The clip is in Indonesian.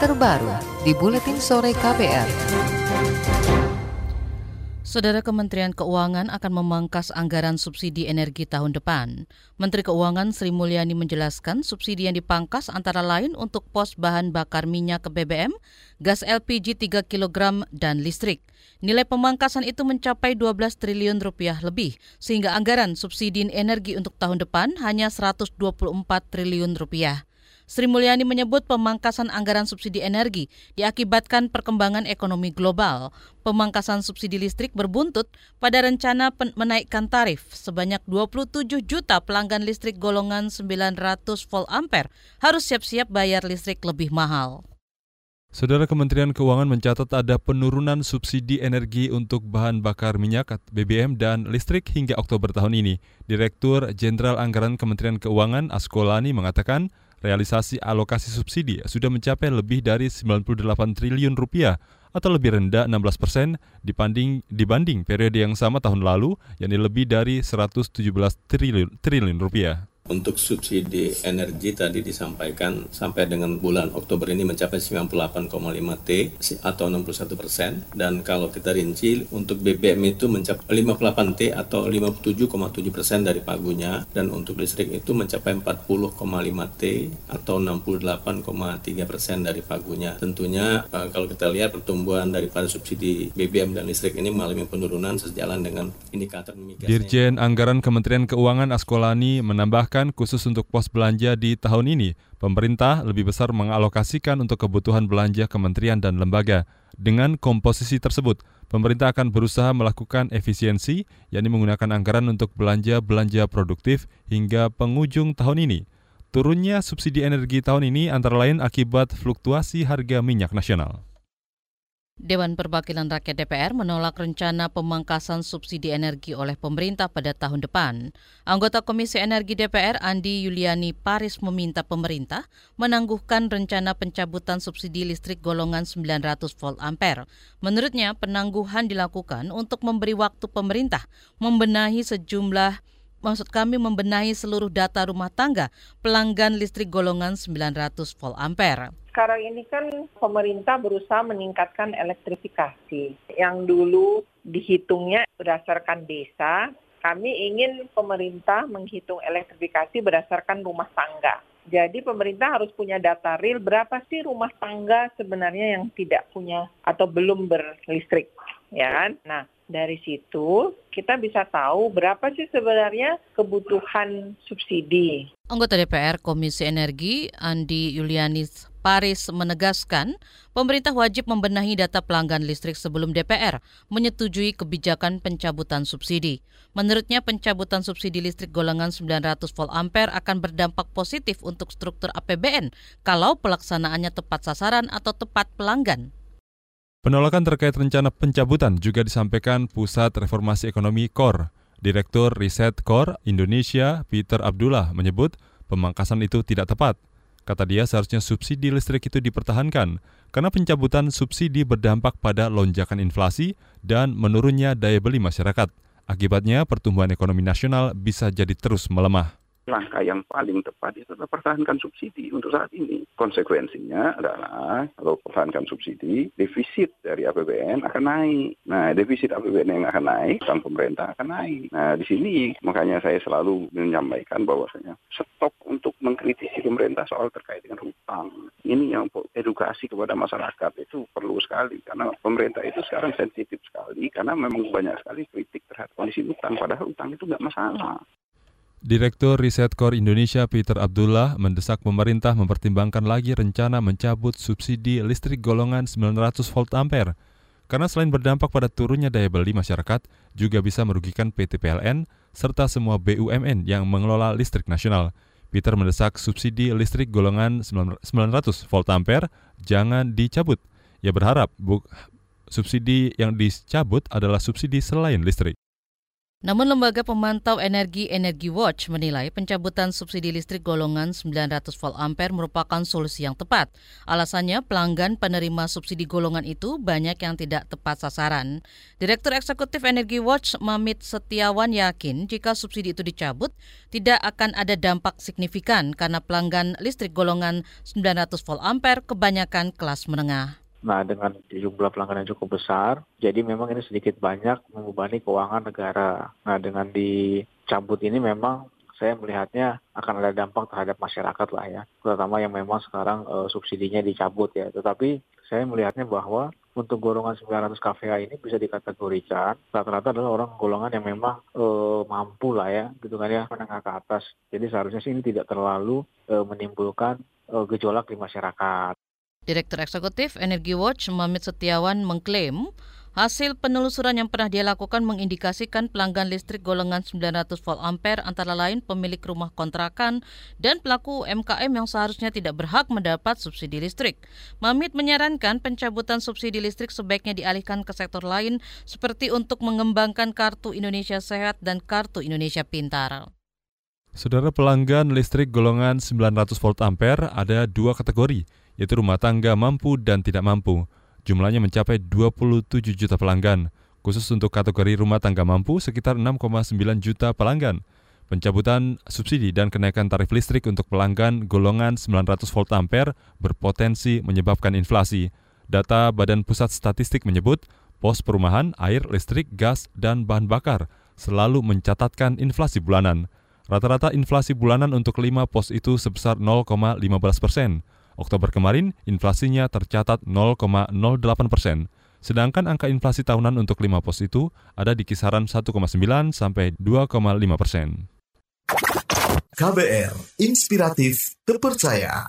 terbaru di Buletin Sore KPR. Saudara Kementerian Keuangan akan memangkas anggaran subsidi energi tahun depan. Menteri Keuangan Sri Mulyani menjelaskan subsidi yang dipangkas antara lain untuk pos bahan bakar minyak ke BBM, gas LPG 3 kg, dan listrik. Nilai pemangkasan itu mencapai 12 triliun rupiah lebih, sehingga anggaran subsidi energi untuk tahun depan hanya 124 triliun rupiah. Sri Mulyani menyebut pemangkasan anggaran subsidi energi diakibatkan perkembangan ekonomi global. Pemangkasan subsidi listrik berbuntut pada rencana menaikkan tarif sebanyak 27 juta pelanggan listrik golongan 900 volt ampere harus siap-siap bayar listrik lebih mahal. Saudara Kementerian Keuangan mencatat ada penurunan subsidi energi untuk bahan bakar minyak BBM dan listrik hingga Oktober tahun ini. Direktur Jenderal Anggaran Kementerian Keuangan Askolani mengatakan realisasi alokasi subsidi sudah mencapai lebih dari 98 triliun rupiah atau lebih rendah 16 persen dibanding, dibanding periode yang sama tahun lalu, yakni lebih dari 117 triliun, triliun rupiah. Untuk subsidi energi tadi disampaikan sampai dengan bulan Oktober ini mencapai 98,5 T atau 61 persen. Dan kalau kita rinci untuk BBM itu mencapai 58 T atau 57,7 persen dari pagunya. Dan untuk listrik itu mencapai 40,5 T atau 68,3 persen dari pagunya. Tentunya eh, kalau kita lihat pertumbuhan daripada subsidi BBM dan listrik ini mengalami penurunan sejalan dengan indikator migasnya. Dirjen Anggaran Kementerian Keuangan Askolani menambah khusus untuk pos belanja di tahun ini, pemerintah lebih besar mengalokasikan untuk kebutuhan belanja kementerian dan lembaga. Dengan komposisi tersebut, pemerintah akan berusaha melakukan efisiensi, yakni menggunakan anggaran untuk belanja-belanja produktif hingga penghujung tahun ini. Turunnya subsidi energi tahun ini antara lain akibat fluktuasi harga minyak nasional. Dewan Perwakilan Rakyat DPR menolak rencana pemangkasan subsidi energi oleh pemerintah pada tahun depan. Anggota Komisi Energi DPR Andi Yuliani Paris meminta pemerintah menangguhkan rencana pencabutan subsidi listrik golongan 900 volt ampere. Menurutnya, penangguhan dilakukan untuk memberi waktu pemerintah membenahi sejumlah maksud kami membenahi seluruh data rumah tangga pelanggan listrik golongan 900 volt ampere sekarang ini kan pemerintah berusaha meningkatkan elektrifikasi. Yang dulu dihitungnya berdasarkan desa, kami ingin pemerintah menghitung elektrifikasi berdasarkan rumah tangga. Jadi pemerintah harus punya data real berapa sih rumah tangga sebenarnya yang tidak punya atau belum berlistrik, ya kan? Nah, dari situ kita bisa tahu berapa sih sebenarnya kebutuhan subsidi. Anggota DPR Komisi Energi Andi Yulianis Paris menegaskan, pemerintah wajib membenahi data pelanggan listrik sebelum DPR menyetujui kebijakan pencabutan subsidi. Menurutnya, pencabutan subsidi listrik golongan 900 volt ampere akan berdampak positif untuk struktur APBN kalau pelaksanaannya tepat sasaran atau tepat pelanggan. Penolakan terkait rencana pencabutan juga disampaikan Pusat Reformasi Ekonomi KOR. Direktur Riset KOR Indonesia, Peter Abdullah, menyebut pemangkasan itu tidak tepat Kata dia seharusnya subsidi listrik itu dipertahankan karena pencabutan subsidi berdampak pada lonjakan inflasi dan menurunnya daya beli masyarakat. Akibatnya pertumbuhan ekonomi nasional bisa jadi terus melemah langkah yang paling tepat itu adalah pertahankan subsidi untuk saat ini. Konsekuensinya adalah kalau pertahankan subsidi, defisit dari APBN akan naik. Nah, defisit APBN yang akan naik, utang pemerintah akan naik. Nah, di sini makanya saya selalu menyampaikan bahwasanya stop untuk mengkritisi pemerintah soal terkait dengan hutang. Ini yang edukasi kepada masyarakat itu perlu sekali karena pemerintah itu sekarang sensitif sekali karena memang banyak sekali kritik terhadap kondisi hutang padahal hutang itu nggak masalah. Direktur Riset Kor Indonesia Peter Abdullah mendesak pemerintah mempertimbangkan lagi rencana mencabut subsidi listrik golongan 900 volt ampere karena selain berdampak pada turunnya daya beli masyarakat, juga bisa merugikan PT PLN serta semua BUMN yang mengelola listrik nasional. Peter mendesak subsidi listrik golongan 900 volt ampere jangan dicabut. Ia berharap subsidi yang dicabut adalah subsidi selain listrik. Namun lembaga pemantau energi Energy Watch menilai pencabutan subsidi listrik golongan 900 volt ampere merupakan solusi yang tepat. Alasannya pelanggan penerima subsidi golongan itu banyak yang tidak tepat sasaran. Direktur Eksekutif Energy Watch Mamit Setiawan yakin jika subsidi itu dicabut tidak akan ada dampak signifikan karena pelanggan listrik golongan 900 volt ampere kebanyakan kelas menengah. Nah, dengan jumlah pelanggan yang cukup besar, jadi memang ini sedikit banyak membebani keuangan negara. Nah, dengan dicabut ini memang saya melihatnya akan ada dampak terhadap masyarakat lah ya, terutama yang memang sekarang e, subsidinya dicabut ya. Tetapi saya melihatnya bahwa untuk golongan 900 KVA ini bisa dikategorikan rata-rata adalah orang golongan yang memang e, mampu lah ya, gitu kan ya, menengah ke atas. Jadi seharusnya sih ini tidak terlalu e, menimbulkan e, gejolak di masyarakat. Direktur Eksekutif Energi Watch Mamit Setiawan mengklaim hasil penelusuran yang pernah dia lakukan mengindikasikan pelanggan listrik golongan 900 volt ampere antara lain pemilik rumah kontrakan dan pelaku UMKM yang seharusnya tidak berhak mendapat subsidi listrik. Mamit menyarankan pencabutan subsidi listrik sebaiknya dialihkan ke sektor lain seperti untuk mengembangkan Kartu Indonesia Sehat dan Kartu Indonesia Pintar. Saudara pelanggan listrik golongan 900 volt ampere ada dua kategori, yaitu rumah tangga mampu dan tidak mampu. Jumlahnya mencapai 27 juta pelanggan. Khusus untuk kategori rumah tangga mampu sekitar 6,9 juta pelanggan. Pencabutan subsidi dan kenaikan tarif listrik untuk pelanggan golongan 900 volt ampere berpotensi menyebabkan inflasi. Data Badan Pusat Statistik menyebut, pos perumahan, air, listrik, gas, dan bahan bakar selalu mencatatkan inflasi bulanan. Rata-rata inflasi bulanan untuk lima pos itu sebesar 0,15 persen. Oktober kemarin, inflasinya tercatat 0,08 persen. Sedangkan angka inflasi tahunan untuk lima pos itu ada di kisaran 1,9 sampai 2,5 persen. KBR, inspiratif, terpercaya.